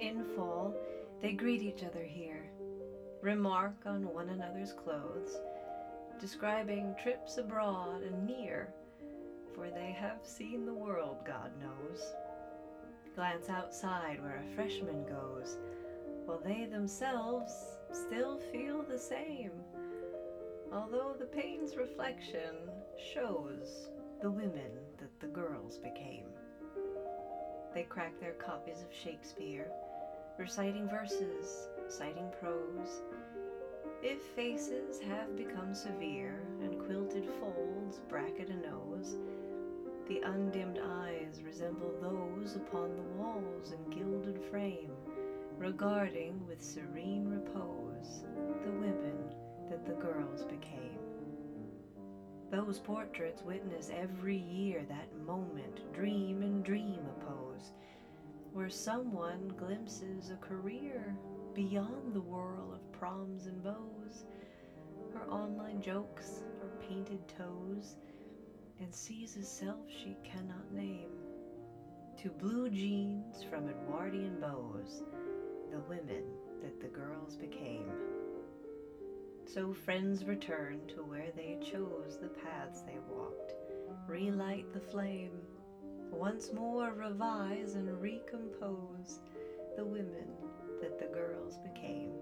In full, they greet each other here, remark on one another's clothes, describing trips abroad and near, for they have seen the world, God knows. Glance outside where a freshman goes, while they themselves still feel the same, although the pane's reflection shows the women that the girls became. They crack their copies of Shakespeare, reciting verses, citing prose. If faces have become severe and quilted folds bracket a nose, the undimmed eyes resemble those upon the walls in gilded frame, regarding with serene repose the women that the girls became. Those portraits witness every year that moment, dream and where someone glimpses a career beyond the whirl of proms and bows, her online jokes, her painted toes, and sees a self she cannot name. To blue jeans from Edwardian bows, the women that the girls became. So friends return to where they chose the paths they walked, relight the flame, once more revise and recompose the women that the girls became.